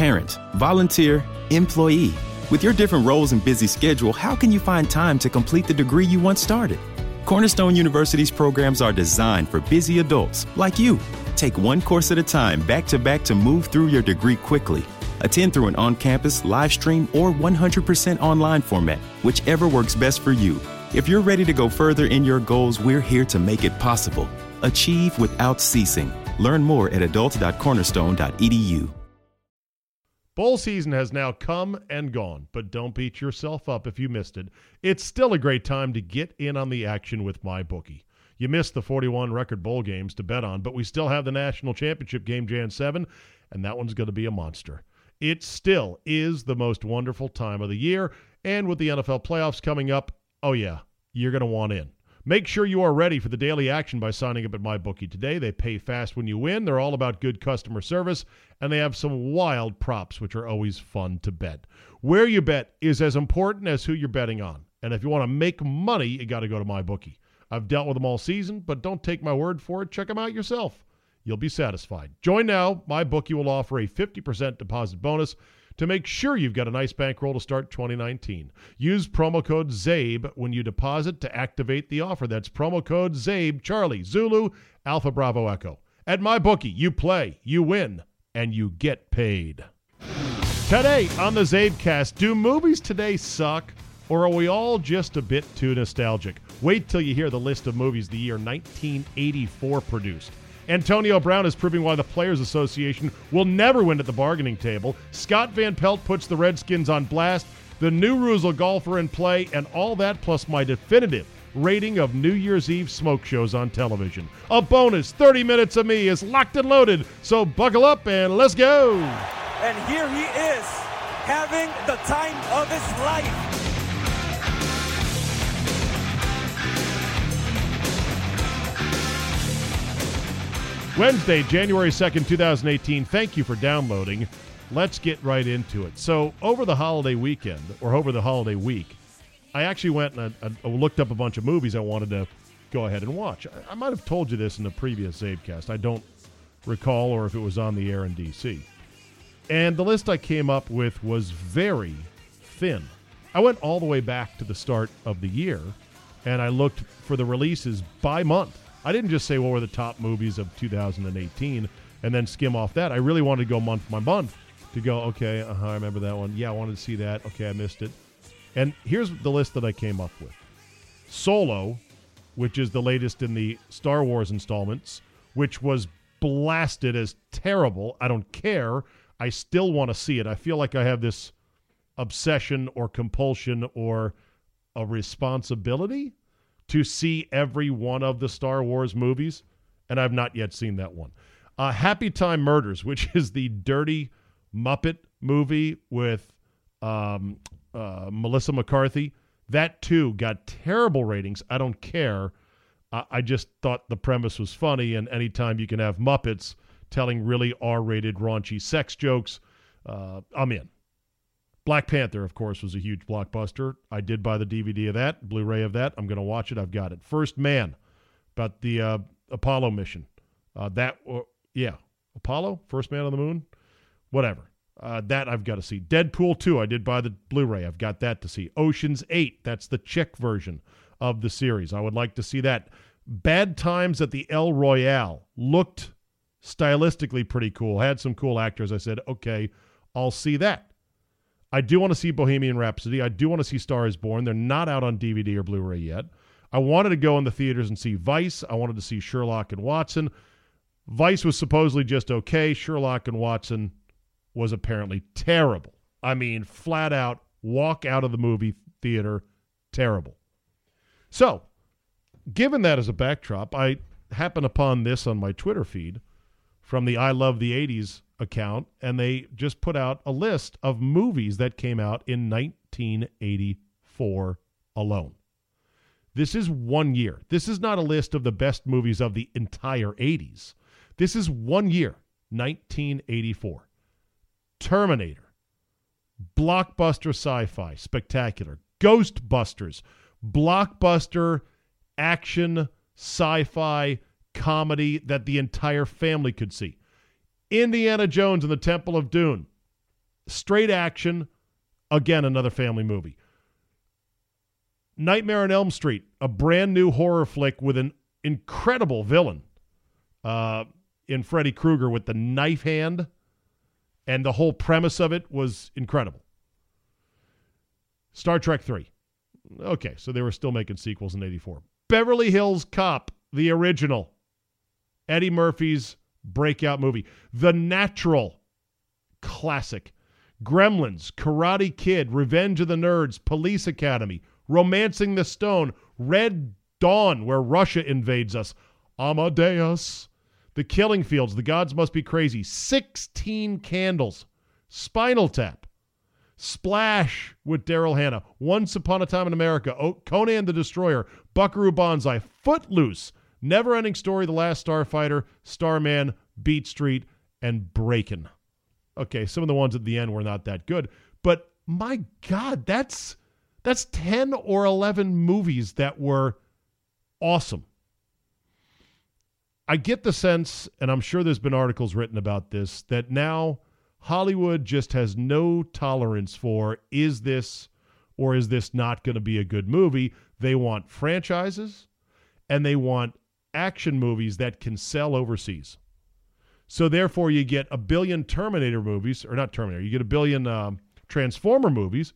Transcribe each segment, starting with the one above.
Parent, volunteer, employee. With your different roles and busy schedule, how can you find time to complete the degree you once started? Cornerstone University's programs are designed for busy adults like you. Take one course at a time, back to back, to move through your degree quickly. Attend through an on campus, live stream, or 100% online format, whichever works best for you. If you're ready to go further in your goals, we're here to make it possible. Achieve without ceasing. Learn more at adults.cornerstone.edu. Bowl season has now come and gone, but don't beat yourself up if you missed it. It's still a great time to get in on the action with my bookie. You missed the 41 record bowl games to bet on, but we still have the national championship game Jan 7, and that one's going to be a monster. It still is the most wonderful time of the year, and with the NFL playoffs coming up, oh yeah, you're going to want in. Make sure you are ready for the daily action by signing up at MyBookie today. They pay fast when you win. They're all about good customer service, and they have some wild props, which are always fun to bet. Where you bet is as important as who you're betting on. And if you want to make money, you got to go to MyBookie. I've dealt with them all season, but don't take my word for it. Check them out yourself. You'll be satisfied. Join now. MyBookie will offer a 50% deposit bonus to make sure you've got a nice bankroll to start 2019. Use promo code CZABE when you deposit to activate the offer. That's promo code CZABE, Charlie, Zulu, Alpha Bravo Echo. At my bookie, you play, you win, and you get paid. Today on the Czabecast, do movies today suck, or are we all just a bit too nostalgic? Wait till you hear the list of movies the year 1984 produced. Antonio Brown is proving why the Players Association will never win at the bargaining table. Scott Van Pelt puts the Redskins on blast. The new Russell golfer in play, and all that plus my definitive rating of New Year's Eve smoke shows on television. A bonus 30 minutes of me is locked and loaded, so buckle up and let's go. And here he is, having the time of his life. Wednesday, January 2nd, 2018. Thank you for downloading. Let's get right into it. So, over the holiday weekend, or over the holiday week, I actually went and I, I looked up a bunch of movies I wanted to go ahead and watch. I, I might have told you this in the previous Czabecast. I don't recall, or if it was on the air in D.C. And the list I came up with was very thin. I went all the way back to the start of the year, and I looked for the releases by month. I didn't just say what were the top movies of 2018 and then skim off that. I really wanted to go month by month to go, okay, uh-huh, I remember that one. Yeah, I wanted to see that. Okay, I missed it. And here's the list that I came up with Solo, which is the latest in the Star Wars installments, which was blasted as terrible. I don't care. I still want to see it. I feel like I have this obsession or compulsion or a responsibility to see every one of the Star Wars movies, and I've not yet seen that one. Uh, Happy Time Murders, which is the dirty Muppet movie with um, uh, Melissa McCarthy, that too got terrible ratings. I don't care. I, I just thought the premise was funny, and anytime you can have Muppets telling really R rated, raunchy sex jokes, uh, I'm in. Black Panther, of course, was a huge blockbuster. I did buy the DVD of that, Blu ray of that. I'm going to watch it. I've got it. First Man, about the uh, Apollo mission. Uh, that, uh, yeah, Apollo, First Man on the Moon, whatever. Uh, that I've got to see. Deadpool 2, I did buy the Blu ray. I've got that to see. Ocean's 8, that's the Czech version of the series. I would like to see that. Bad Times at the El Royale looked stylistically pretty cool. Had some cool actors. I said, okay, I'll see that. I do want to see Bohemian Rhapsody. I do want to see Star is Born. They're not out on DVD or Blu ray yet. I wanted to go in the theaters and see Vice. I wanted to see Sherlock and Watson. Vice was supposedly just okay. Sherlock and Watson was apparently terrible. I mean, flat out, walk out of the movie theater, terrible. So, given that as a backdrop, I happen upon this on my Twitter feed from the I Love the 80s account, and they just put out a list of movies that came out in 1984 alone. This is one year. This is not a list of the best movies of the entire 80s. This is one year, 1984. Terminator, blockbuster sci fi, spectacular. Ghostbusters, blockbuster action sci fi comedy that the entire family could see. Indiana Jones and the Temple of Doom, straight action, again, another family movie. Nightmare on Elm Street, a brand new horror flick with an incredible villain uh, in Freddy Krueger with the knife hand, and the whole premise of it was incredible. Star Trek 3. Okay, so they were still making sequels in 84. Beverly Hills Cop, the original. Eddie Murphy's breakout movie. The Natural, classic. Gremlins, Karate Kid, Revenge of the Nerds, Police Academy, Romancing the Stone, Red Dawn, where Russia invades us, Amadeus, The Killing Fields, The Gods Must Be Crazy, 16 Candles, Spinal Tap, Splash with Daryl Hannah, Once Upon a Time in America, Conan the Destroyer, Buckaroo Banzai, Footloose, Never Ending Story, The Last Starfighter, Starman, Beat Street, and Breakin'. Okay, some of the ones at the end were not that good, but my God, that's that's 10 or 11 movies that were awesome. I get the sense, and I'm sure there's been articles written about this, that now Hollywood just has no tolerance for is this or is this not going to be a good movie? They want franchises and they want action movies that can sell overseas. So therefore, you get a billion Terminator movies, or not Terminator, you get a billion um, Transformer movies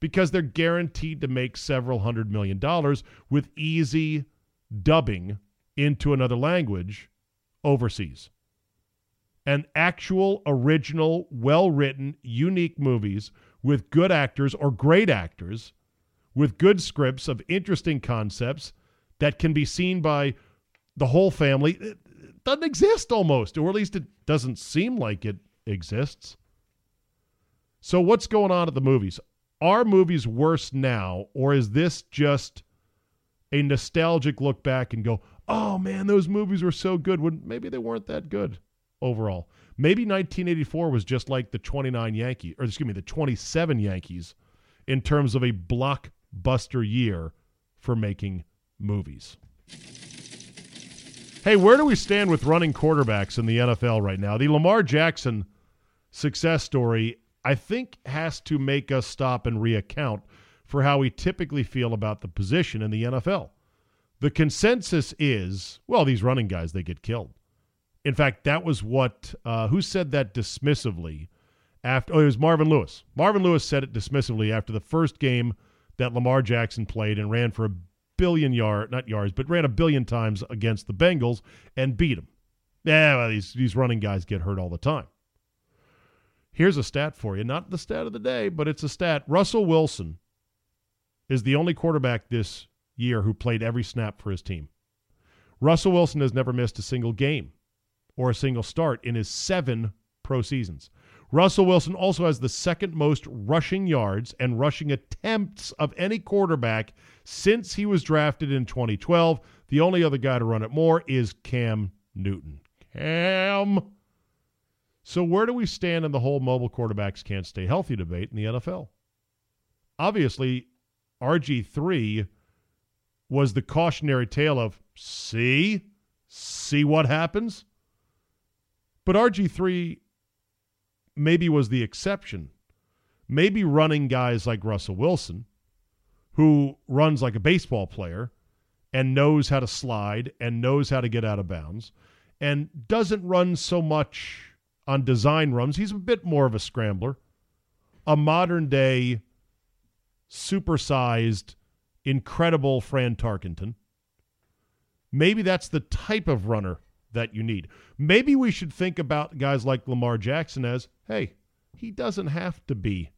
because they're guaranteed to make several hundred million dollars with easy dubbing into another language overseas. And actual, original, well written, unique movies with good actors or great actors with good scripts of interesting concepts that can be seen by the whole family it doesn't exist almost, or at least it doesn't seem like it exists. So, what's going on at the movies? are movies worse now, or is this just a nostalgic look back and go, oh man, those movies were so good when maybe they weren't that good overall? Maybe 1984 was just like the 29 Yankees, or excuse me, the 27 Yankees in terms of a blockbuster year for making movies. Hey, where do we stand with running quarterbacks in the NFL right now? The Lamar Jackson success story I think has to make us stop and reaccount for how we typically feel about the position in the NFL. The consensus is, well, these running guys, they get killed. In fact, that was what, uh, who said that dismissively after, oh, it was Marvin Lewis. Marvin Lewis said it dismissively after the first game that Lamar Jackson played and ran for a billion yard, not yards, but ran a billion times against the Bengals and beat them. Yeah, well, these, these running guys get hurt all the time. Here's a stat for you. Not the stat of the day, but it's a stat. Russell Wilson is the only quarterback this year who played every snap for his team. Russell Wilson has never missed a single game or a single start in his seven pro seasons. Russell Wilson also has the second most rushing yards and rushing attempts of any quarterback since he was drafted in 2012. The only other guy to run it more is Cam Newton. Cam so, where do we stand in the whole mobile quarterbacks can't stay healthy debate in the NFL? Obviously, RG3 was the cautionary tale of see, see what happens. But RG3 maybe was the exception. Maybe running guys like Russell Wilson, who runs like a baseball player and knows how to slide and knows how to get out of bounds and doesn't run so much on design runs. He's a bit more of a scrambler, a modern day, supersized, incredible Fran Tarkenton. Maybe that's the type of runner that you need. Maybe we should think about guys like Lamar Jackson as hey, he doesn't have to be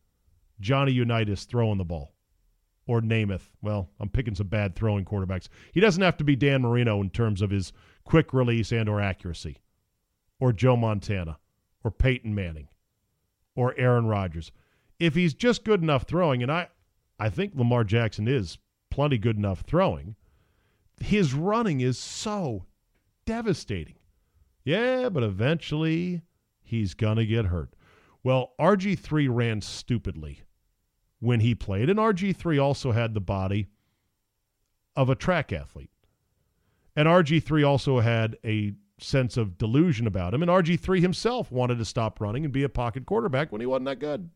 Johnny Unitas throwing the ball or Namath. Well, I'm picking some bad throwing quarterbacks. He doesn't have to be Dan Marino in terms of his quick release and or accuracy or Joe Montana or Peyton Manning or Aaron Rodgers. If he's just good enough throwing, and I, I think Lamar Jackson is plenty good enough throwing, his running is so devastating. Yeah, but eventually he's going to get hurt. Well, RG3 ran stupidly when he played, and RG3 also had the body of a track athlete. And RG3 also had a sense of delusion about him. And RG3 himself wanted to stop running and be a pocket quarterback when he wasn't that good.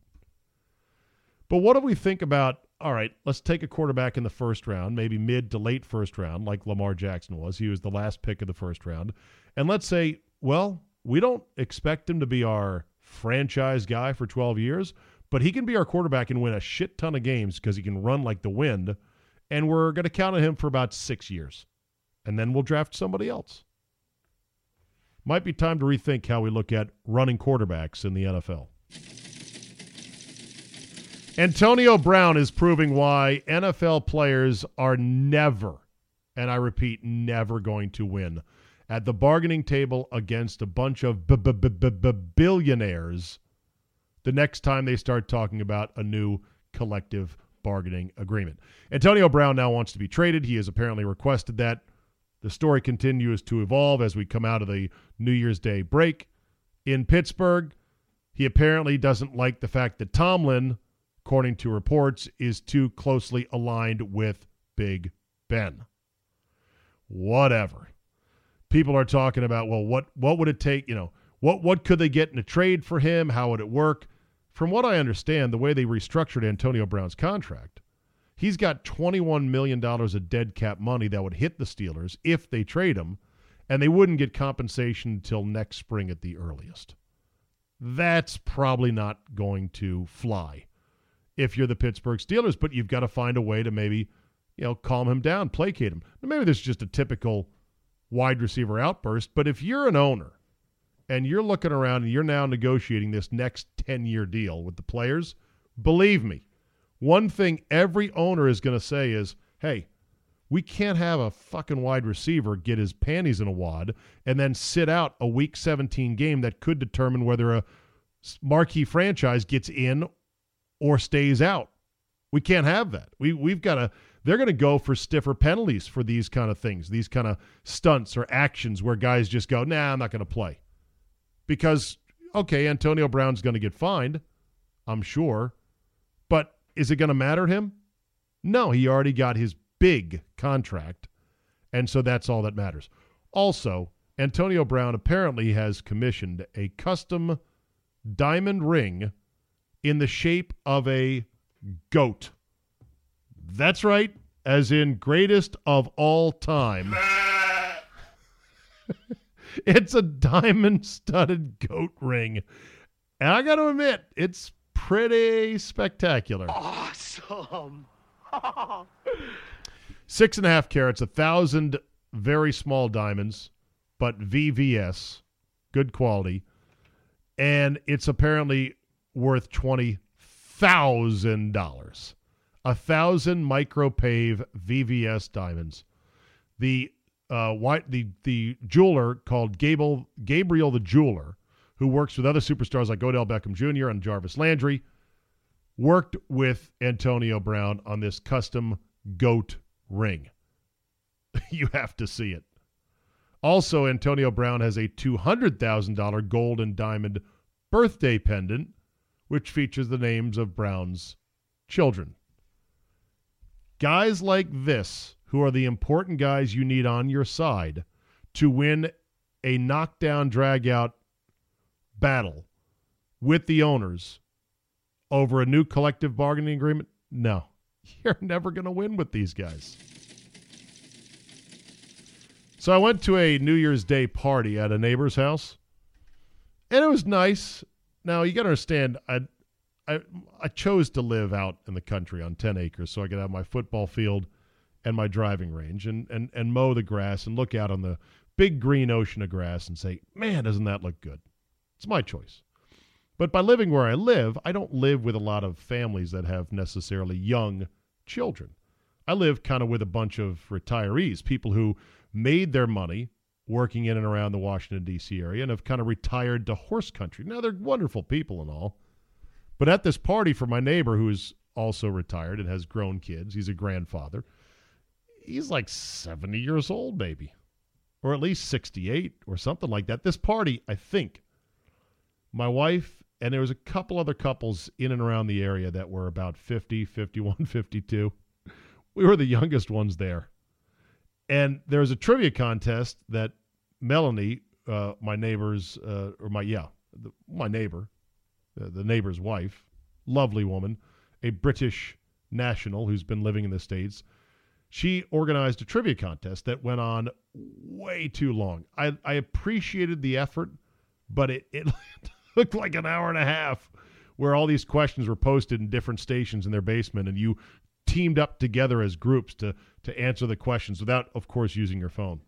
But what do we think about? All right, let's take a quarterback in the first round, maybe mid to late first round, like Lamar Jackson was. He was the last pick of the first round. And let's say, well, we don't expect him to be our franchise guy for 12 years, but he can be our quarterback and win a shit ton of games because he can run like the wind. And we're going to count on him for about six years. And then we'll draft somebody else might be time to rethink how we look at running quarterbacks in the NFL. Antonio Brown is proving why NFL players are never, and I repeat, never going to win at the bargaining table against a bunch of billionaires the next time they start talking about a new collective bargaining agreement. Antonio Brown now wants to be traded. He has apparently requested that the story continues to evolve as we come out of the New Year's Day break in Pittsburgh. He apparently doesn't like the fact that Tomlin, according to reports, is too closely aligned with Big Ben. Whatever. People are talking about, well, what what would it take, you know, what what could they get in a trade for him? How would it work? From what I understand, the way they restructured Antonio Brown's contract, He's got $21 million of dead cap money that would hit the Steelers if they trade him, and they wouldn't get compensation until next spring at the earliest. That's probably not going to fly if you're the Pittsburgh Steelers, but you've got to find a way to maybe, you know, calm him down, placate him. Maybe this is just a typical wide receiver outburst, but if you're an owner and you're looking around and you're now negotiating this next 10 year deal with the players, believe me, one thing every owner is going to say is, hey, we can't have a fucking wide receiver get his panties in a wad and then sit out a week 17 game that could determine whether a marquee franchise gets in or stays out. We can't have that. We we've got to they're going to go for stiffer penalties for these kind of things, these kind of stunts or actions where guys just go, "Nah, I'm not going to play." Because okay, Antonio Brown's going to get fined, I'm sure. But is it going to matter him? No, he already got his big contract, and so that's all that matters. Also, Antonio Brown apparently has commissioned a custom diamond ring in the shape of a goat. That's right, as in greatest of all time. it's a diamond studded goat ring. And I got to admit, it's pretty spectacular. Awesome. Six and a half carats, a thousand very small diamonds, but VVS, good quality. And it's apparently worth $20,000. A thousand micropave VVS diamonds. The uh, white, the the jeweler called Gable Gabriel the jeweler who works with other superstars like Odell Beckham Jr. and Jarvis Landry, worked with Antonio Brown on this custom goat ring. you have to see it. Also, Antonio Brown has a $200,000 gold and diamond birthday pendant, which features the names of Brown's children. Guys like this, who are the important guys you need on your side to win a knockdown, dragout battle with the owners over a new collective bargaining agreement? No. You're never going to win with these guys. So I went to a New Year's Day party at a neighbor's house, and it was nice. Now you got to understand, I, I I chose to live out in the country on ten acres, so I could have my football field and my driving range, and and and mow the grass and look out on the big green ocean of grass and say, man, doesn't that look good? It's my choice. But by living where I live, I don't live with a lot of families that have necessarily young children. I live kind of with a bunch of retirees, people who made their money working in and around the Washington, D.C. area and have kind of retired to horse country. Now, they're wonderful people and all. But at this party for my neighbor, who's also retired and has grown kids, he's a grandfather. He's like 70 years old, maybe, or at least 68 or something like that. This party, I think, my wife and there was a couple other couples in and around the area that were about 50, 51, 52. We were the youngest ones there. And there was a trivia contest that Melanie, uh, my neighbor's, uh, or my, yeah, the, my neighbor, uh, the neighbor's wife, lovely woman, a British national who's been living in the States, she organized a trivia contest that went on way too long. I, I appreciated the effort, but it, it took like an hour and a half where all these questions were posted in different stations in their basement and you teamed up together as groups to to answer the questions without of course using your phone.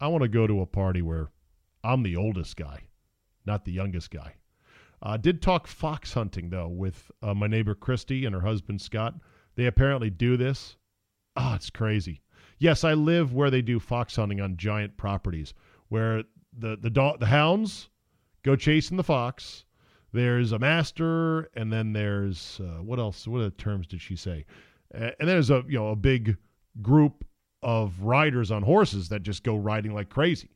I want to go to a party where I'm the oldest guy, not the youngest guy. Uh, did talk fox hunting though with uh, my neighbor Christy and her husband Scott. They apparently do this. Oh, it's crazy. Yes, I live where they do fox hunting on giant properties, where the the do- the hounds go chasing the fox. There's a master, and then there's uh, what else? What other terms did she say? And there's a you know a big group of riders on horses that just go riding like crazy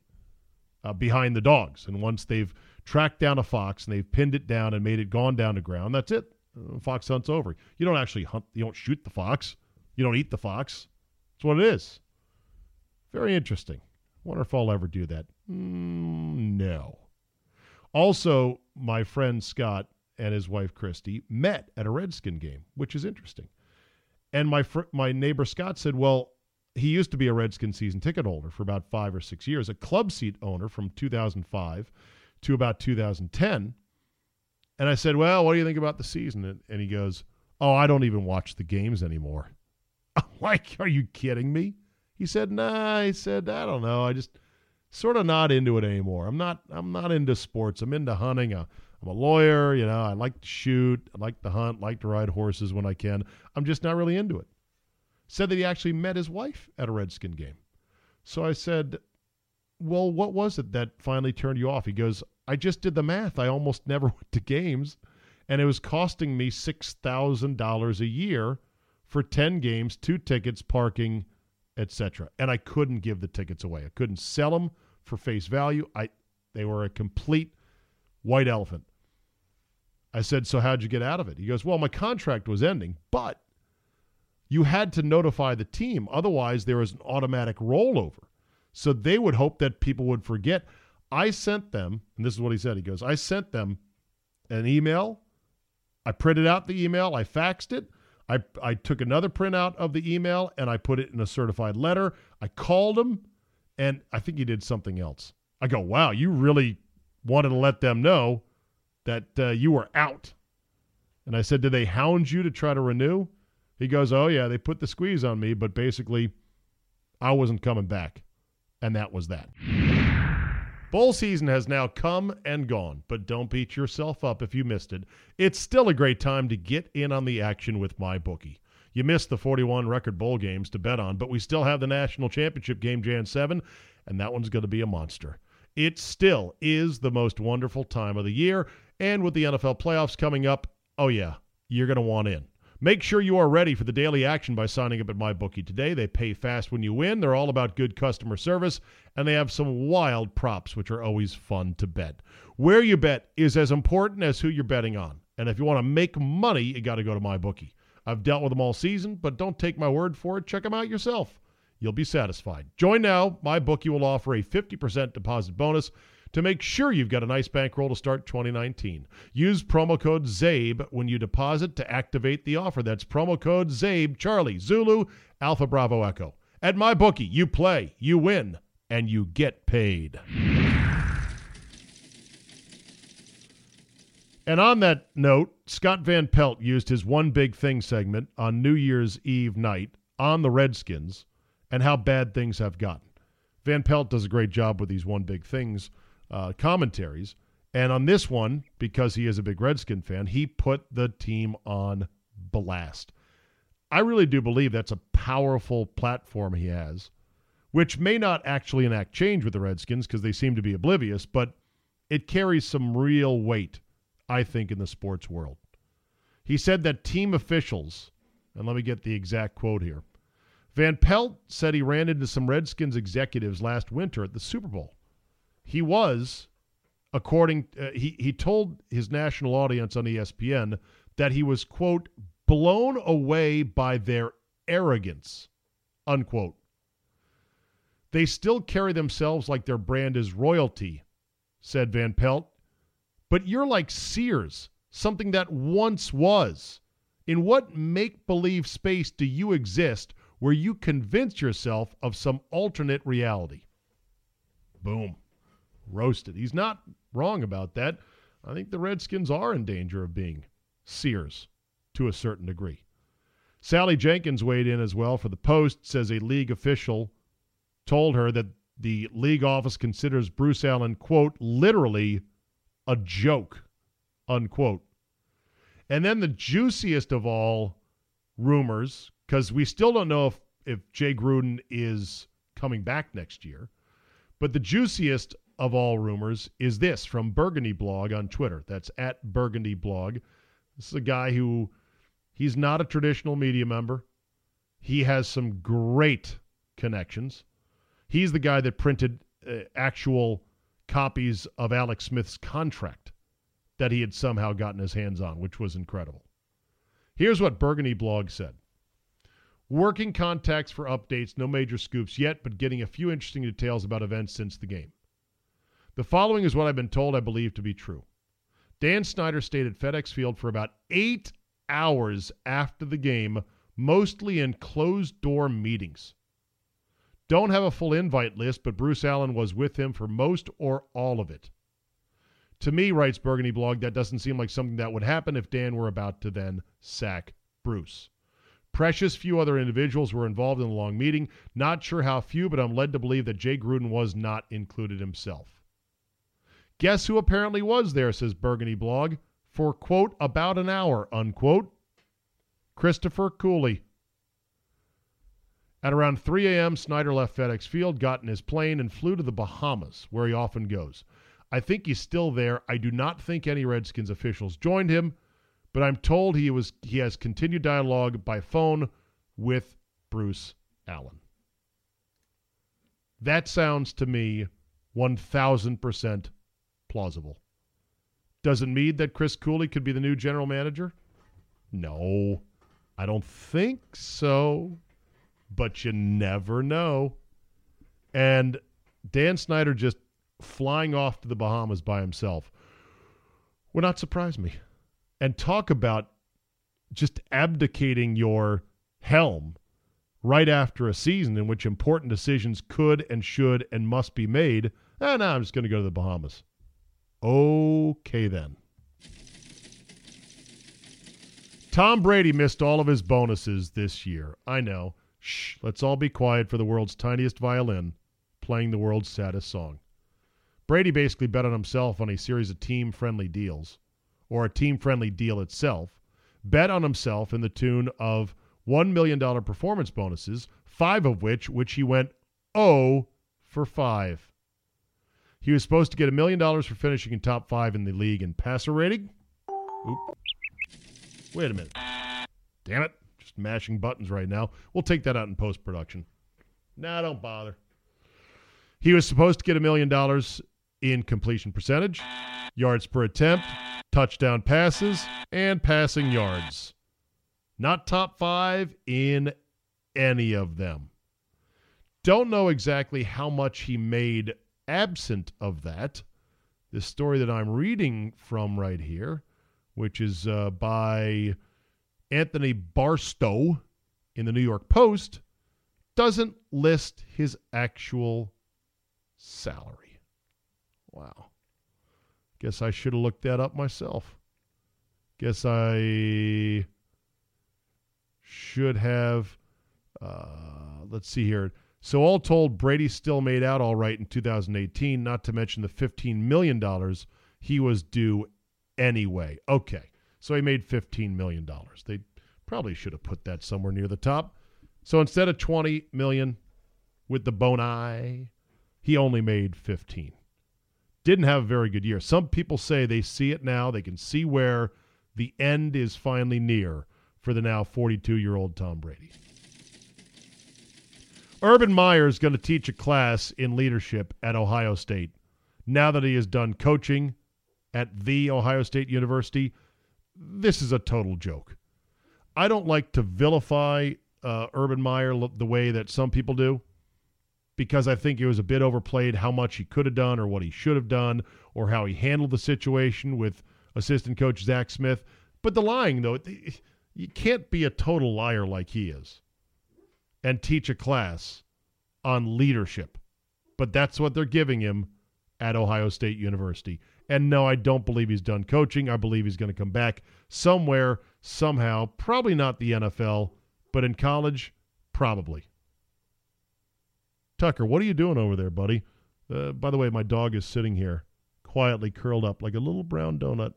uh, behind the dogs. And once they've tracked down a fox and they've pinned it down and made it gone down to ground, that's it. Uh, fox hunt's over. You don't actually hunt. You don't shoot the fox. You don't eat the fox. That's what it is. Very interesting. Wonder if I'll ever do that. Mm, no. Also, my friend Scott and his wife Christy met at a Redskin game, which is interesting. And my fr- my neighbor Scott said, "Well, he used to be a Redskin season ticket holder for about five or six years, a club seat owner from 2005 to about 2010." And I said, "Well, what do you think about the season?" And, and he goes, "Oh, I don't even watch the games anymore." I'm like, "Are you kidding me?" He said, "Nah." He said, "I don't know. I just." Sort of not into it anymore. I'm not I'm not into sports. I'm into hunting. Uh, I'm a lawyer, you know, I like to shoot, I like to hunt, like to ride horses when I can. I'm just not really into it. Said that he actually met his wife at a Redskin game. So I said, "Well, what was it that finally turned you off?" He goes, "I just did the math. I almost never went to games, and it was costing me $6,000 a year for 10 games, two tickets, parking, etc. And I couldn't give the tickets away. I couldn't sell them for face value. I they were a complete white elephant. I said, "So how'd you get out of it?" He goes, "Well, my contract was ending, but you had to notify the team. Otherwise, there was an automatic rollover. So they would hope that people would forget. I sent them, and this is what he said. He goes, I sent them an email. I printed out the email. I faxed it. I, I took another printout of the email and I put it in a certified letter. I called them and I think he did something else. I go, wow, you really wanted to let them know that uh, you were out. And I said, did they hound you to try to renew? He goes, oh, yeah, they put the squeeze on me, but basically, I wasn't coming back. And that was that. Bowl season has now come and gone, but don't beat yourself up if you missed it. It's still a great time to get in on the action with MyBookie. You missed the 41 record bowl games to bet on, but we still have the national championship game Jan 7, and that one's going to be a monster. It still is the most wonderful time of the year, and with the NFL playoffs coming up, oh yeah, you're going to want in. Make sure you are ready for the daily action by signing up at MyBookie today. They pay fast when you win. They're all about good customer service, and they have some wild props, which are always fun to bet. Where you bet is as important as who you're betting on. And if you want to make money, you got to go to MyBookie. I've dealt with them all season, but don't take my word for it. Check them out yourself. You'll be satisfied. Join now. My bookie will offer a 50% deposit bonus to make sure you've got a nice bankroll to start 2019. Use promo code CZABE when you deposit to activate the offer. That's promo code CZABE, Charlie, Zulu, Alpha Bravo Echo. At my bookie, you play, you win, and you get paid. And on that note, Scott Van Pelt used his One Big Thing segment on New Year's Eve night on the Redskins and how bad things have gotten. Van Pelt does a great job with these One Big Things uh, commentaries. And on this one, because he is a big Redskin fan, he put the team on blast. I really do believe that's a powerful platform he has which may not actually enact change with the Redskins because they seem to be oblivious, but it carries some real weight, I think, in the sports world. He said that team officials, and let me get the exact quote here. Van Pelt said he ran into some Redskins executives last winter at the Super Bowl. He was, according, uh, he, he told his national audience on ESPN that he was, quote, blown away by their arrogance, unquote. They still carry themselves like their brand is royalty, said Van Pelt. But you're like Sears, something that once was. In what make believe space do you exist where you convince yourself of some alternate reality? Boom. Roasted. He's not wrong about that. I think the Redskins are in danger of being Sears to a certain degree. Sally Jenkins weighed in as well for the Post, says a league official told her that the league office considers Bruce Allen, quote, literally a joke, unquote. And then the juiciest of all rumors, because we still don't know if, if Jay Gruden is coming back next year, but the juiciest of all rumors is this from Burgundy Blog on Twitter. That's at Burgundy Blog. This is a guy who he's not a traditional media member. He has some great connections. He's the guy that printed uh, actual copies of Alex Smith's contract that he had somehow gotten his hands on, which was incredible. Here's what Burgundy Blog said Working contacts for updates, no major scoops yet, but getting a few interesting details about events since the game. The following is what I've been told I believe to be true. Dan Snyder stayed at FedEx Field for about eight hours after the game, mostly in closed door meetings. Don't have a full invite list, but Bruce Allen was with him for most or all of it. To me, writes Burgundy Blog, that doesn't seem like something that would happen if Dan were about to then sack Bruce. Precious few other individuals were involved in the long meeting. Not sure how few, but I'm led to believe that Jay Gruden was not included himself. Guess who apparently was there, says Burgundy Blog, for, quote, about an hour, unquote? Christopher Cooley. At around 3 a.m., Snyder left FedEx Field, got in his plane, and flew to the Bahamas, where he often goes. I think he's still there. I do not think any Redskins officials joined him, but I'm told he was he has continued dialogue by phone with Bruce Allen. That sounds to me 1000% plausible. Doesn't mean that Chris Cooley could be the new general manager? No, I don't think so but you never know. And Dan Snyder just flying off to the Bahamas by himself would not surprise me. And talk about just abdicating your helm right after a season in which important decisions could and should and must be made. And eh, I'm just going to go to the Bahamas. Okay, then. Tom Brady missed all of his bonuses this year. I know. Shh, let's all be quiet for the world's tiniest violin playing the world's saddest song. Brady basically bet on himself on a series of team friendly deals, or a team friendly deal itself, bet on himself in the tune of $1 million performance bonuses, five of which, which he went oh for five. He was supposed to get a million dollars for finishing in top five in the league in passer rating. Oop. Wait a minute. Damn it mashing buttons right now. We'll take that out in post production. Nah, don't bother. He was supposed to get a million dollars in completion percentage, yards per attempt, touchdown passes, and passing yards. Not top five in any of them. Don't know exactly how much he made absent of that. This story that I'm reading from right here, which is uh, by Anthony Barstow in the New York Post doesn't list his actual salary. Wow. Guess I should have looked that up myself. Guess I should have. Uh, let's see here. So, all told, Brady still made out all right in 2018, not to mention the $15 million he was due anyway. Okay. So he made $15 million. They probably should have put that somewhere near the top. So instead of 20 million, with the Bonai. He only made 15. Didn't have a very good year. Some people say they see it now. They can see where the end is finally near for the now 42 year old Tom Brady. Urban Meyer is going to teach a class in leadership at Ohio State now that he has done coaching at the Ohio State University. This is a total joke. I don't like to vilify uh, Urban Meyer the way that some people do because I think it was a bit overplayed how much he could have done or what he should have done or how he handled the situation with assistant coach Zach Smith. But the lying, though, you can't be a total liar like he is and teach a class on leadership. But that's what they're giving him at Ohio State University. And no, I don't believe he's done coaching. I believe he's going to come back somewhere, somehow. Probably not the NFL, but in college, probably. Tucker, what are you doing over there, buddy? Uh, by the way, my dog is sitting here quietly curled up like a little brown donut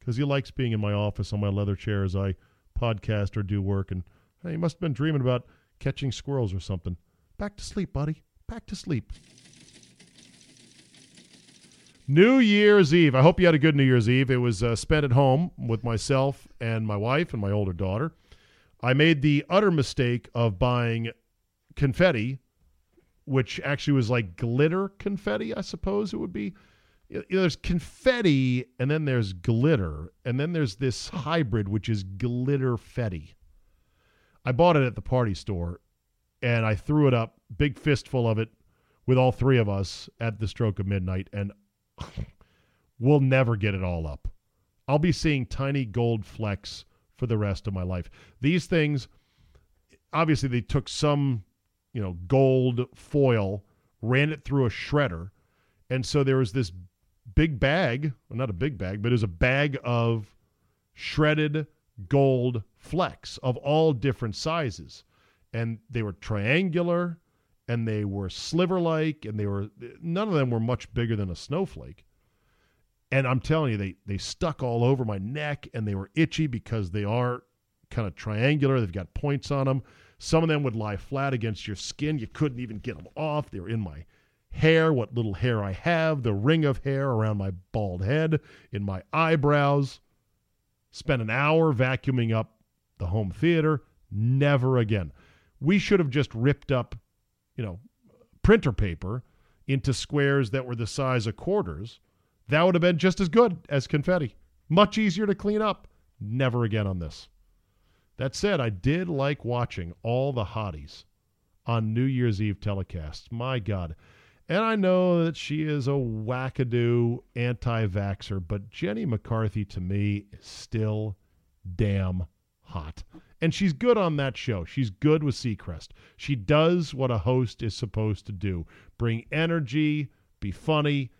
because he likes being in my office on my leather chair as I podcast or do work. And hey, he must have been dreaming about catching squirrels or something. Back to sleep, buddy. Back to sleep. New Year's Eve. I hope you had a good New Year's Eve. It was uh, spent at home with myself and my wife and my older daughter. I made the utter mistake of buying confetti, which actually was like glitter confetti, I suppose it would be. You know, there's confetti and then there's glitter, and then there's this hybrid, which is glitter fetty. I bought it at the party store and I threw it up, big fistful of it, with all three of us at the stroke of midnight, and we'll never get it all up. I'll be seeing tiny gold flecks for the rest of my life. These things, obviously, they took some, you know, gold foil, ran it through a shredder, and so there was this big bag, well, not a big bag, but it was a bag of shredded gold flecks of all different sizes. And they were triangular and they were sliver like and they were none of them were much bigger than a snowflake. And i'm telling you they they stuck all over my neck and they were itchy because they are kind of triangular. They've got points on them some of them would lie flat against your skin. You couldn't even get them off. They were in my hair what little hair i have the ring of hair around my bald head in my eyebrows. Spent an hour vacuuming up the home theater. Never again. We should have just ripped up you know, printer paper into squares that were the size of quarters, that would have been just as good as confetti. Much easier to clean up. Never again on this. That said, I did like watching all the hotties on New Year's Eve telecasts. My God. And I know that she is a wackadoo anti vaxxer, but Jenny McCarthy to me is still damn hot. And she's good on that show. She's good with Seacrest. She does what a host is supposed to do bring energy, be funny.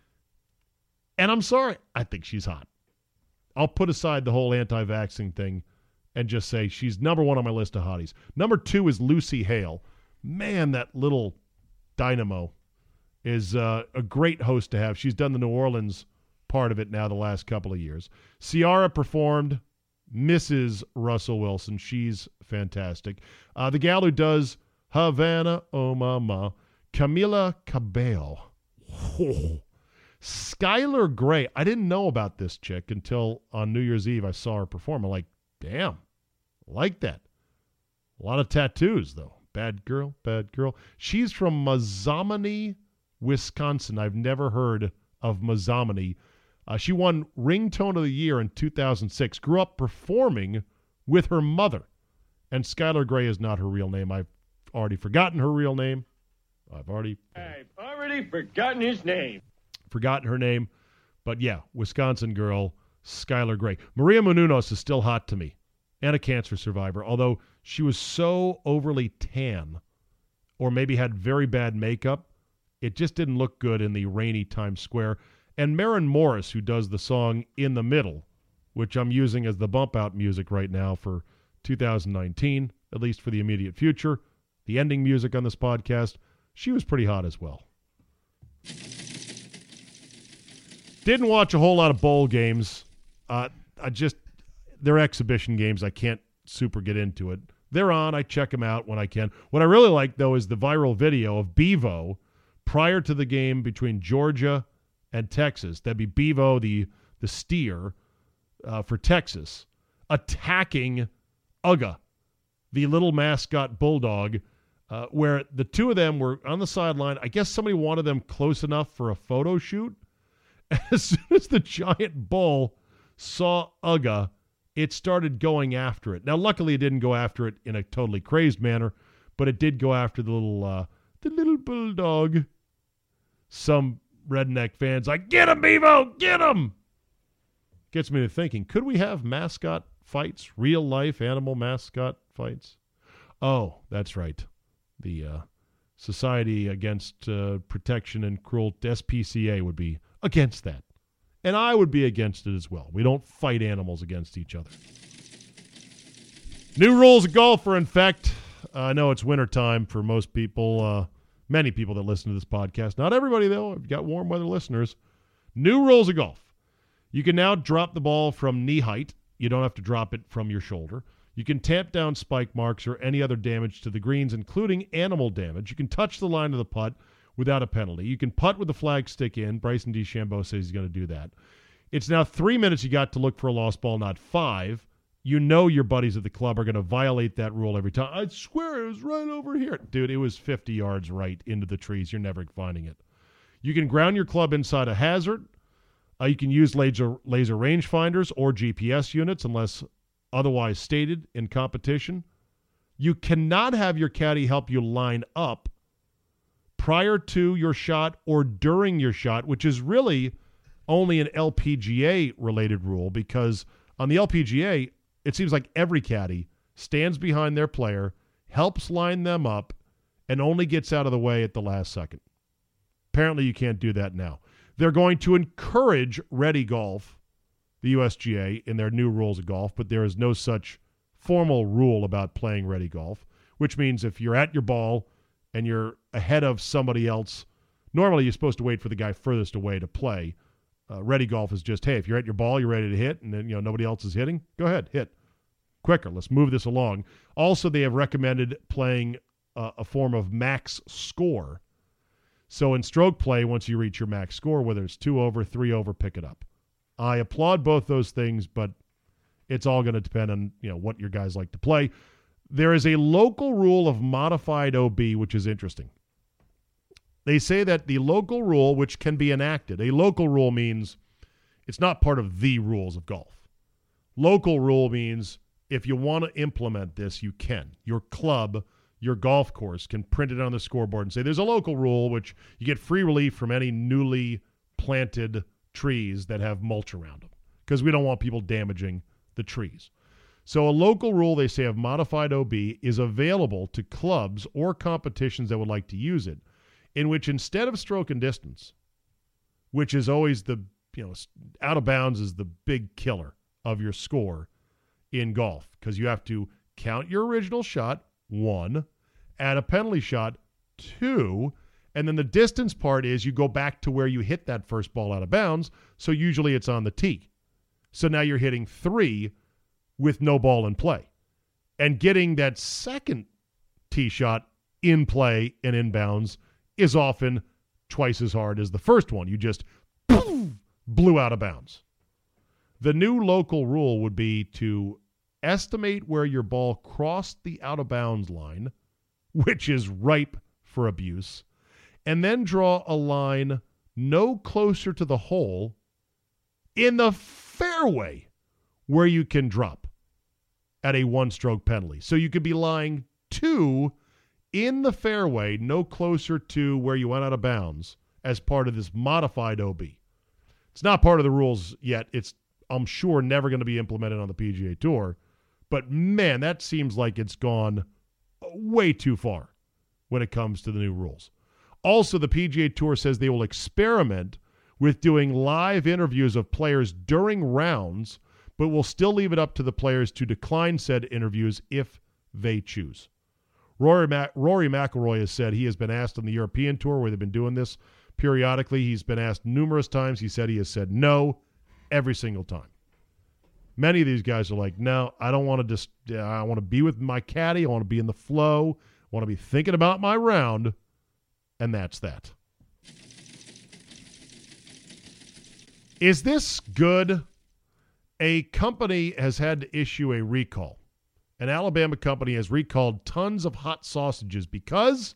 And I'm sorry, I think she's hot. I'll put aside the whole anti vaxxing thing and just say she's number one on my list of hotties. Number two is Lucy Hale. Man, that little dynamo is uh, a great host to have. She's done the New Orleans part of it now the last couple of years. Ciara performed Mrs. Russell Wilson. She's fantastic. Uh, the gal who does Havana, oh mama, Camila Cabello. Oh. Skylar Grey. I didn't know about this chick until on New Year's Eve I saw her perform. I'm like, damn, like that. A lot of tattoos, though. Bad girl, bad girl. She's from Mazomanie, Wisconsin. I've never heard of Mazomanie. Uh, she won Ringtone of the Year in 2006. Grew up performing with her mother. And Skylar Grey is not her real name. I've already forgotten her real name. I've already. I've already forgotten his name. Forgotten her name. But yeah, Wisconsin girl, Skylar Grey. Maria Menounos is still hot to me and a cancer survivor, although she was so overly tan or maybe had very bad makeup, it just didn't look good in the rainy Times Square and Maren Morris, who does the song In the Middle, which I'm using as the bump out music right now for 2019, at least for the immediate future. The ending music on this podcast, she was pretty hot as well. Didn't watch a whole lot of bowl games. Uh, I just, they're exhibition games. I can't super get into it. they're on. I check them out when I can. What I really like, though, is the viral video of Bevo prior to the game between Georgia and Texas. That'd be Bevo, the, the steer uh, for Texas, attacking Uga, the little mascot bulldog, uh, where the two of them were on the sideline. I guess somebody wanted them close enough for a photo shoot. As soon as the giant bull saw Uga, it started going after it. Now, luckily, it didn't go after it in a totally crazed manner, but it did go after the little uh, the little bulldog. Some redneck fans like, "Get him, Bevo! Get him!" Gets me to thinking: Could we have mascot fights, real life animal mascot fights? Oh, that's right. The uh, Society Against uh, Protection and Cruelty (SPCA) would be against that. And I would be against it as well. We don't fight animals against each other. New rules of golf are in fact. I know it's wintertime for most people, uh, many people that listen to this podcast. Not everybody, though. I've got warm weather listeners. New rules of golf. You can now drop the ball from knee height. You don't have to drop it from your shoulder. You can tamp down spike marks or any other damage to the greens, including animal damage. You can touch the line of the putt without a penalty. You can putt with the flag stick in. Bryson DeChambeau says he's going to do that. It's now three minutes you got to look for a lost ball, not five. You know your buddies at the club are going to violate that rule every time. I swear it was right over here. Dude, it was 50 yards right into the trees. You're never finding it. You can ground your club inside a hazard. Uh, you can use laser, laser rangefinders or GPS units unless otherwise stated in competition. You cannot have your caddy help you line up prior to your shot or during your shot, which is really only an LPGA related rule because on the LPGA, it seems like every caddy stands behind their player, helps line them up, and only gets out of the way at the last second. Apparently, you can't do that now. They're going to encourage ready golf, the USGA, in their new rules of golf, but there is no such formal rule about playing ready golf, which means if you're at your ball and you're ahead of somebody else, normally you're supposed to wait for the guy furthest away to play. Uh, ready golf is just, hey, if you're at your ball, you're ready to hit, and then you know nobody else is hitting, go ahead, hit quicker. Let's move this along. Also, they have recommended playing uh, a form of max score. So in stroke play, once you reach your max score, whether it's two over, three over, pick it up. I applaud both those things, but it's all going to depend on you know what your guys like to play. There is a local rule of modified OB, which is interesting. They say that the local rule, which can be enacted, a local rule means it's not part of the rules of golf. Local rule means if you want to implement this, you can. Your club, your golf course can print it on the scoreboard and say there's a local rule, which you get free relief from any newly planted trees that have mulch around them because we don't want people damaging the trees. So, a local rule they say of modified OB is available to clubs or competitions that would like to use it, in which instead of stroke and distance, which is always the, you know, out of bounds is the big killer of your score in golf because you have to count your original shot, one, add a penalty shot, two, and then the distance part is you go back to where you hit that first ball out of bounds. So usually it's on the tee. So now you're hitting three with no ball in play. And getting that second tee shot in play and inbounds is often twice as hard as the first one. You just blew out of bounds. The new local rule would be to estimate where your ball crossed the out of bounds line, which is ripe for abuse, and then draw a line no closer to the hole in the fairway where you can drop at a one stroke penalty. So you could be lying two in the fairway, no closer to where you went out of bounds as part of this modified OB. It's not part of the rules yet. It's, I'm sure, never going to be implemented on the PGA Tour. But man, that seems like it's gone way too far when it comes to the new rules. Also, the PGA Tour says they will experiment with doing live interviews of players during rounds but will still leave it up to the players to decline said interviews if they choose. Rory, Mac- Rory McIlroy has said he has been asked on the European Tour where they've been doing this periodically. He's been asked numerous times. He said he has said no every single time. Many of these guys are like, no, I don't want to just, I want to be with my caddy. I want to be in the flow. I want to be thinking about my round. And that's that. Is this good? A company has had to issue a recall. An Alabama company has recalled tons of hot sausages because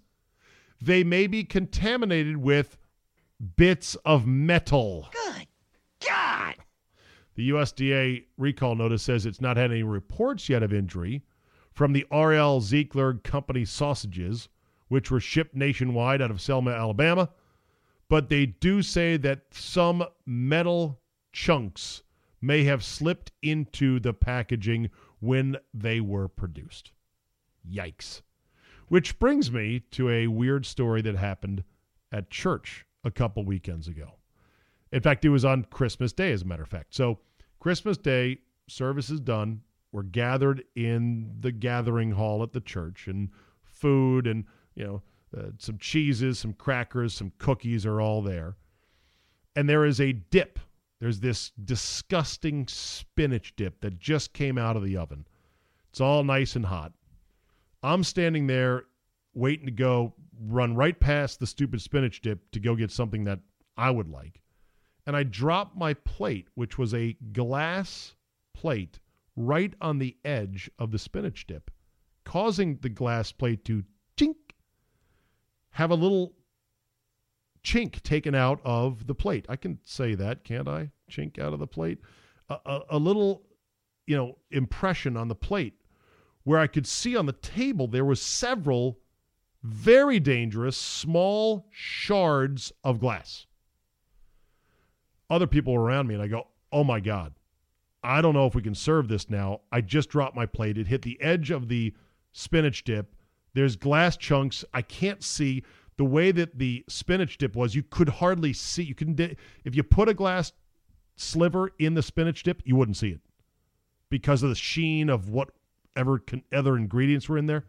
they may be contaminated with bits of metal. Good God. The USDA recall notice says it's not had any reports yet of injury from the R.L. Ziegler Company sausages, which were shipped nationwide out of Selma, Alabama. But they do say that some metal chunks may have slipped into the packaging when they were produced. Yikes. Which brings me to a weird story that happened at church a couple weekends ago. In fact, it was on Christmas Day, as a matter of fact. So, Christmas Day, service is done. We're gathered in the gathering hall at the church, and food and, you know, uh, some cheeses, some crackers, some cookies are all there. And there is a dip there's this disgusting spinach dip that just came out of the oven. It's all nice and hot. I'm standing there waiting to go run right past the stupid spinach dip to go get something that I would like. And I dropped my plate, which was a glass plate, right on the edge of the spinach dip, causing the glass plate to chink, have a little chink taken out of the plate. I can say that, can't I? Chink out of the plate. A, a, a, little, you know, impression on the plate where I could see on the table there was several very dangerous small shards of glass. Other people were around me, and I go, oh my God, I don't know if we can serve this now. I just dropped my plate. It hit the edge of the spinach dip. There's glass chunks. I can't see the way that the spinach dip was, you could hardly see. You can if you put a glass sliver in the spinach dip, you wouldn't see it because of the sheen of whatever con- other ingredients were in there.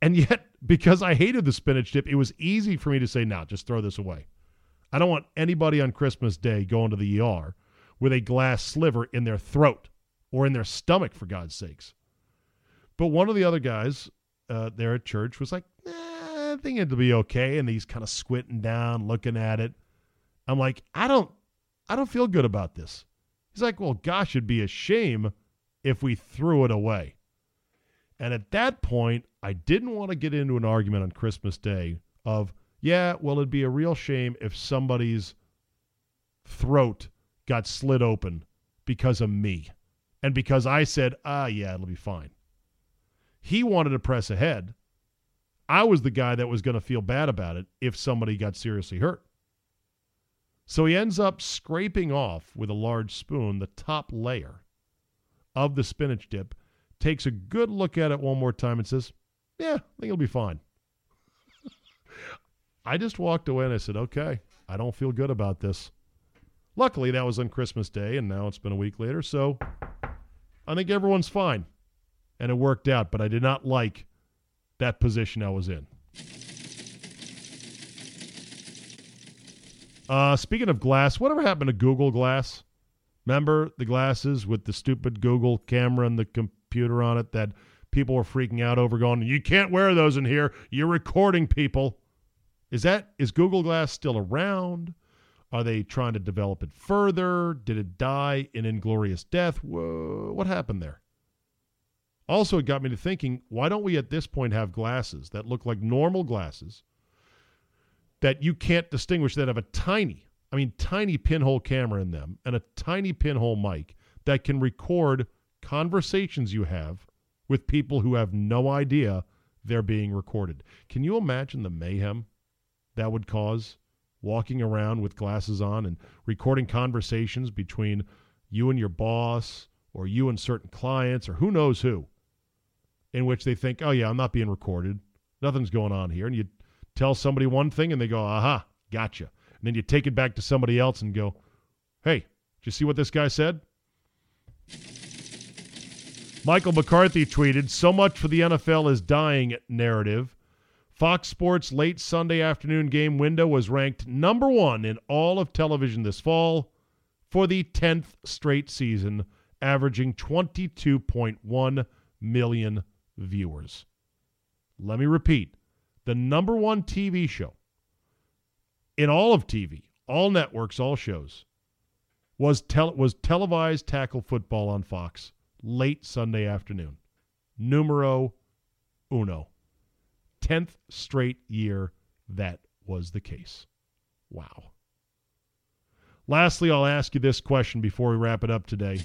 And yet, because I hated the spinach dip, it was easy for me to say, "Now, just throw this away." I don't want anybody on Christmas Day going to the ER with a glass sliver in their throat or in their stomach, for God's sakes. But one of the other guys uh, there at church was like, I think it'll be okay. And he's kind of squinting down, looking at it. I'm like, I don't, I don't feel good about this. He's like, well, gosh, it'd be a shame if we threw it away. And at that point, I didn't want to get into an argument on Christmas Day of, yeah, well, it'd be a real shame if somebody's throat got slit open because of me and because I said, ah, yeah, it'll be fine. He wanted to press ahead. I was the guy that was going to feel bad about it if somebody got seriously hurt. So he ends up scraping off with a large spoon the top layer of the spinach dip, takes a good look at it one more time, and says, Yeah, I think it'll be fine. I just walked away and I said, Okay, I don't feel good about this. Luckily, that was on Christmas Day, and now it's been a week later, so I think everyone's fine. And it worked out, but I did not like that position I was in. Uh, speaking of glass, whatever happened to Google Glass? Remember the glasses with the stupid Google camera and the computer on it that people were freaking out over going, you can't wear those in here. You're recording people. Is that is Google Glass still around? Are they trying to develop it further? Did it die an inglorious death? Whoa, what happened there? Also, it got me to thinking why don't we at this point have glasses that look like normal glasses that you can't distinguish that have a tiny, I mean, tiny pinhole camera in them and a tiny pinhole mic that can record conversations you have with people who have no idea they're being recorded. Can you imagine the mayhem that would cause walking around with glasses on and recording conversations between you and your boss or you and certain clients or who knows who? In which they think, oh, yeah, I'm not being recorded. Nothing's going on here. And you tell somebody one thing and they go, aha, gotcha. And then you take it back to somebody else and go, hey, did you see what this guy said? Michael McCarthy tweeted, so much for the NFL is dying narrative. Fox Sports' late Sunday afternoon game window was ranked number one in all of television this fall for the 10th straight season averaging 22.1 million viewers. Let me repeat the number one TV show in all of TV, all networks, all shows, was, tel- was televised tackle football on Fox late Sunday afternoon. Numero uno. 10th straight year that was the case. Wow. Lastly, I'll ask you this question before we wrap it up today.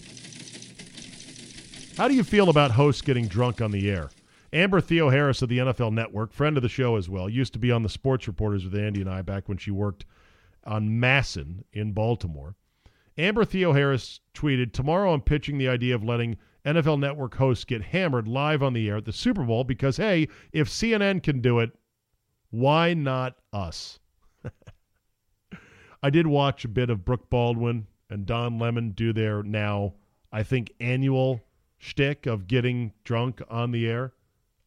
How do you feel about hosts getting drunk on the air? Amber Theoharis of the NFL Network, friend of the show as well, used to be on the Sports Reporters with Andy and I back when she worked on MASN in Baltimore. Amber Theoharis tweeted, Tomorrow I'm pitching the idea of letting NFL Network hosts get hammered live on the air at the Super Bowl because, hey, if CNN can do it, why not us? I did watch a bit of Brooke Baldwin and Don Lemon do their now, I think, annual shtick of getting drunk on the air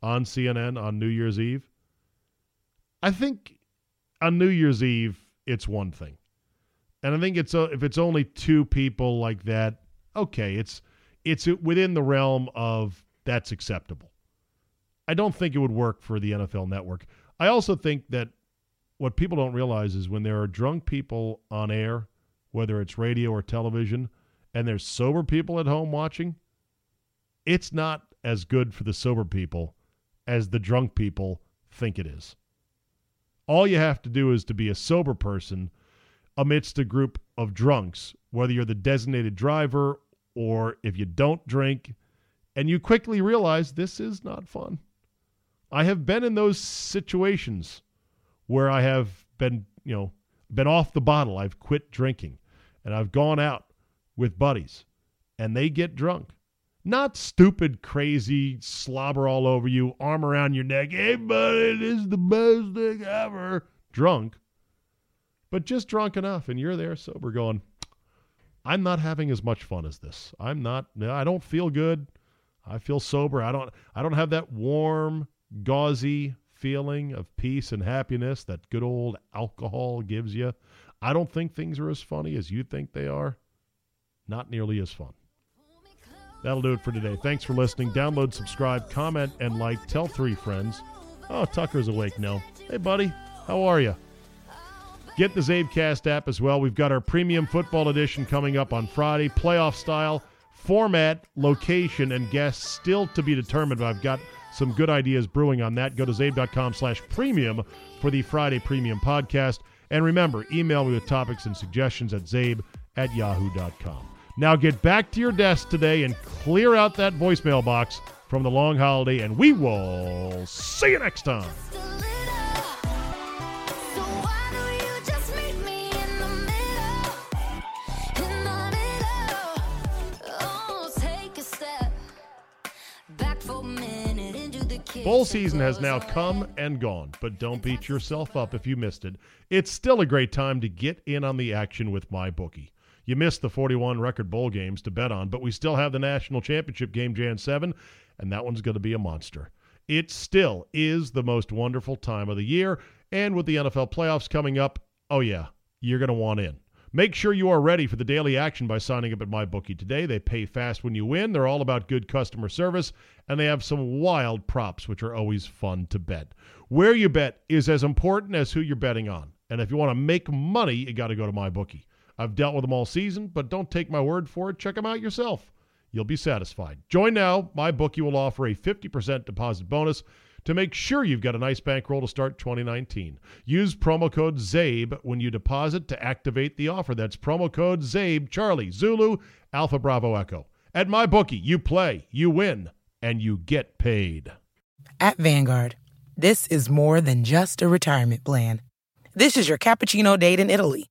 on CNN on New Year's Eve. I think on New Year's Eve, it's one thing. And I think it's uh, if it's only two people like that, okay, it's it's within the realm of that's acceptable. I don't think it would work for the NFL network. I also think that what people don't realize is when there are drunk people on air, whether it's radio or television, and there's sober people at home watching, it's not as good for the sober people as the drunk people think it is. All you have to do is to be a sober person amidst a group of drunks, whether you're the designated driver or if you don't drink, and you quickly realize this is not fun. I have been in those situations where I have been, you know, been off the bottle. I've quit drinking and I've gone out with buddies and they get drunk. Not stupid, crazy, slobber all over you, arm around your neck. Hey, buddy, this is the best thing ever. Drunk. But just drunk enough. And you're there sober going, I'm not having as much fun as this. I'm not, I don't feel good. I feel sober. I don't, I don't have that warm, gauzy feeling of peace and happiness that good old alcohol gives you. I don't think things are as funny as you think they are. Not nearly as fun. That'll do it for today. Thanks for listening. Download, subscribe, comment, and like. Tell three friends. Oh, Tucker's awake now. Hey, buddy. How are you? Get the Czabecast app as well. We've got our premium football edition coming up on Friday. Playoff style, format, location, and guests still to be determined, but I've got some good ideas brewing on that. Go to czabe.com slash premium for the Friday premium podcast. And remember, email me with topics and suggestions at czabe at yahoo.com. Now get back to your desk today and clear out that voicemail box from the long holiday, and we will see you next time. Bowl season has now come and gone, but don't beat yourself up if you missed it. It's still a great time to get in on the action with MyBookie. You missed the 41 record bowl games to bet on, but we still have the national championship game Jan 7, and that one's going to be a monster. It still is the most wonderful time of the year, and with the NFL playoffs coming up, oh yeah, you're going to want in. Make sure you are ready for the daily action by signing up at MyBookie today. They pay fast when you win. They're all about good customer service, and they have some wild props, which are always fun to bet. Where you bet is as important as who you're betting on. And if you want to make money, you got to go to MyBookie. I've dealt with them all season, but don't take my word for it. Check them out yourself. You'll be satisfied. Join now. My bookie will offer a 50% deposit bonus to make sure you've got a nice bankroll to start 2019. Use promo code CZABE when you deposit to activate the offer. That's promo code CZABE, Charlie, Zulu, Alpha Bravo Echo. At my bookie, you play, you win, and you get paid. At Vanguard, this is more than just a retirement plan. This is your cappuccino date in Italy,